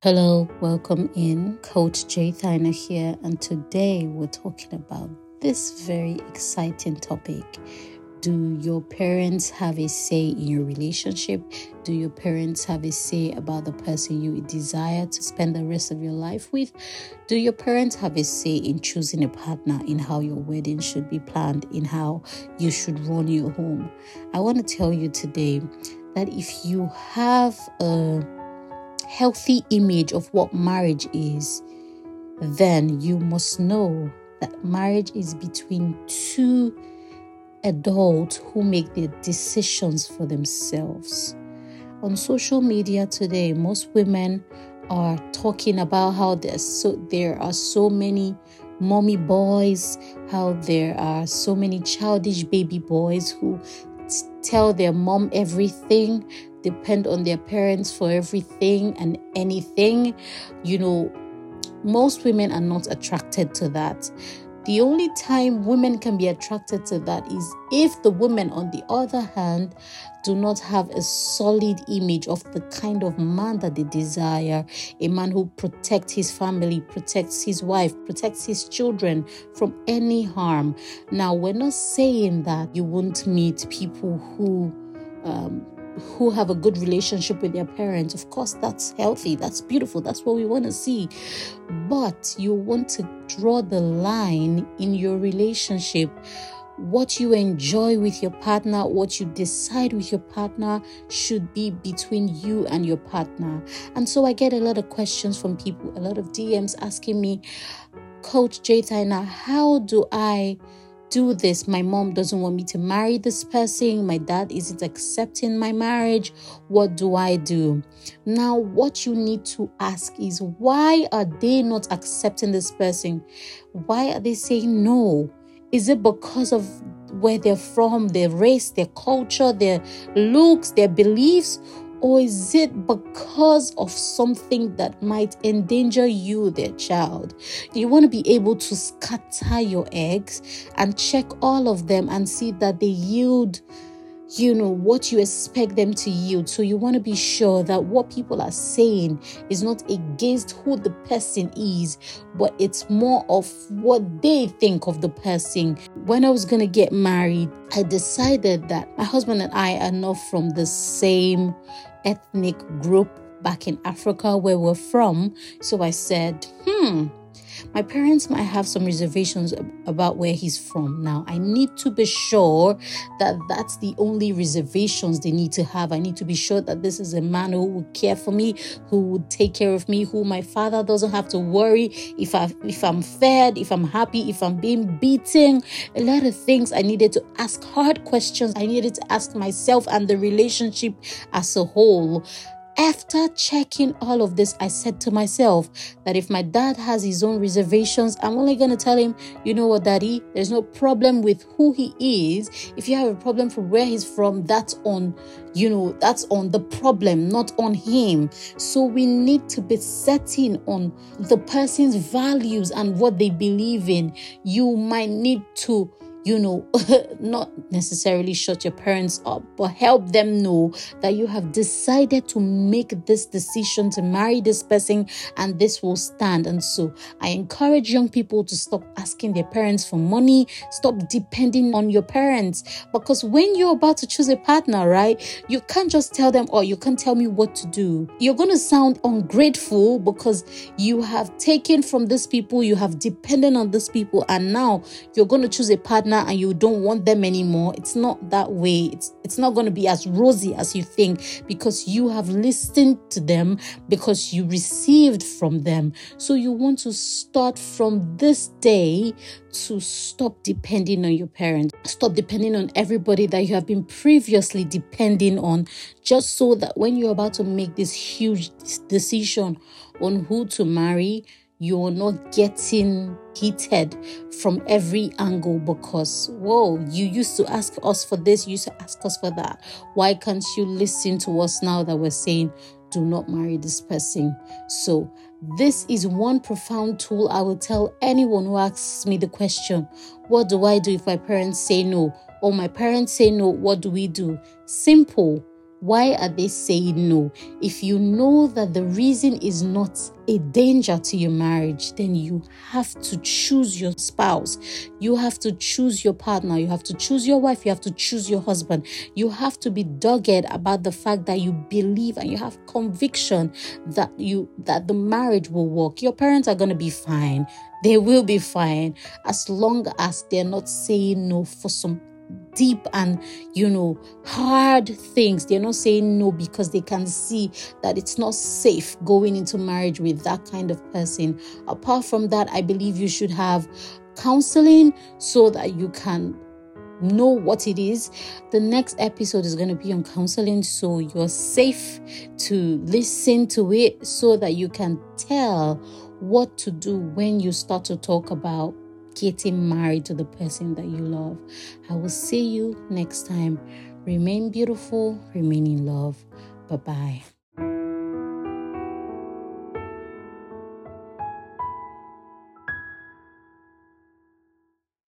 Hello, welcome in. Coach J Thyna here, and today we're talking about this very exciting topic. Do your parents have a say in your relationship? Do your parents have a say about the person you desire to spend the rest of your life with? Do your parents have a say in choosing a partner, in how your wedding should be planned, in how you should run your home? I want to tell you today that if you have a healthy image of what marriage is, then you must know that marriage is between two adults who make their decisions for themselves. On social media today, most women are talking about how there's so there are so many mommy boys, how there are so many childish baby boys who tell their mom everything, depend on their parents for everything and anything. You know, most women are not attracted to that. The only time women can be attracted to that is if the women, on the other hand, do not have a solid image of the kind of man that they desire a man who protects his family, protects his wife, protects his children from any harm. Now, we're not saying that you won't meet people who um, who have a good relationship with their parents. Of course, that's healthy, that's beautiful, that's what we want to see. But you want to draw the line in your relationship. What you enjoy with your partner, what you decide with your partner should be between you and your partner. And so I get a lot of questions from people, a lot of DMs asking me, Coach Jay how do I do this. My mom doesn't want me to marry this person. My dad isn't accepting my marriage. What do I do? Now, what you need to ask is why are they not accepting this person? Why are they saying no? Is it because of where they're from, their race, their culture, their looks, their beliefs? Or is it because of something that might endanger you, their child? You want to be able to scatter your eggs and check all of them and see that they yield you know what you expect them to yield. So you want to be sure that what people are saying is not against who the person is but it's more of what they think of the person. When i was going to get married i decided that my husband and i are not from the same ethnic group back in africa where we're from. So i said hmm my parents might have some reservations about where he's from. Now, I need to be sure that that's the only reservations they need to have. I need to be sure that this is a man who would care for me, who would take care of me, who my father doesn't have to worry if I if I'm fed, if I'm happy, if I'm being beaten. A lot of things I needed to ask hard questions. I needed to ask myself and the relationship as a whole. After checking all of this, I said to myself that if my dad has his own reservations, I'm only going to tell him, you know what, daddy, there's no problem with who he is. If you have a problem from where he's from, that's on, you know, that's on the problem, not on him. So we need to be setting on the person's values and what they believe in. You might need to you know, not necessarily shut your parents up, but help them know that you have decided to make this decision to marry this person and this will stand. And so I encourage young people to stop asking their parents for money, stop depending on your parents. Because when you're about to choose a partner, right, you can't just tell them, or oh, you can't tell me what to do. You're going to sound ungrateful because you have taken from these people, you have depended on these people, and now you're going to choose a partner partner and you don't want them anymore, it's not that way. It's it's not going to be as rosy as you think because you have listened to them because you received from them. So you want to start from this day to stop depending on your parents. Stop depending on everybody that you have been previously depending on just so that when you're about to make this huge decision on who to marry, you're not getting heated from every angle because, whoa, you used to ask us for this, you used to ask us for that. Why can't you listen to us now that we're saying, do not marry this person? So, this is one profound tool I will tell anyone who asks me the question, What do I do if my parents say no? Or my parents say no, what do we do? Simple Why are they saying no? If you know that the reason is not a danger to your marriage, then you have to choose your spouse. You have to choose your partner. You have to choose your wife. You have to choose your husband. You have to be dogged about the fact that you believe and you have conviction that you that the marriage will work. Your parents are going to be fine. They will be fine as long as they're not saying no for some deep and you know hard things they're not saying no because they can see that it's not safe going into marriage with that kind of person apart from that i believe you should have counseling so that you can know what it is. The next episode is going to be on counseling, so you're safe to listen to it so that you can tell what to do when you start to talk about getting married to the person that you love. I will see you next time. Remain beautiful, remain in love. Bye bye.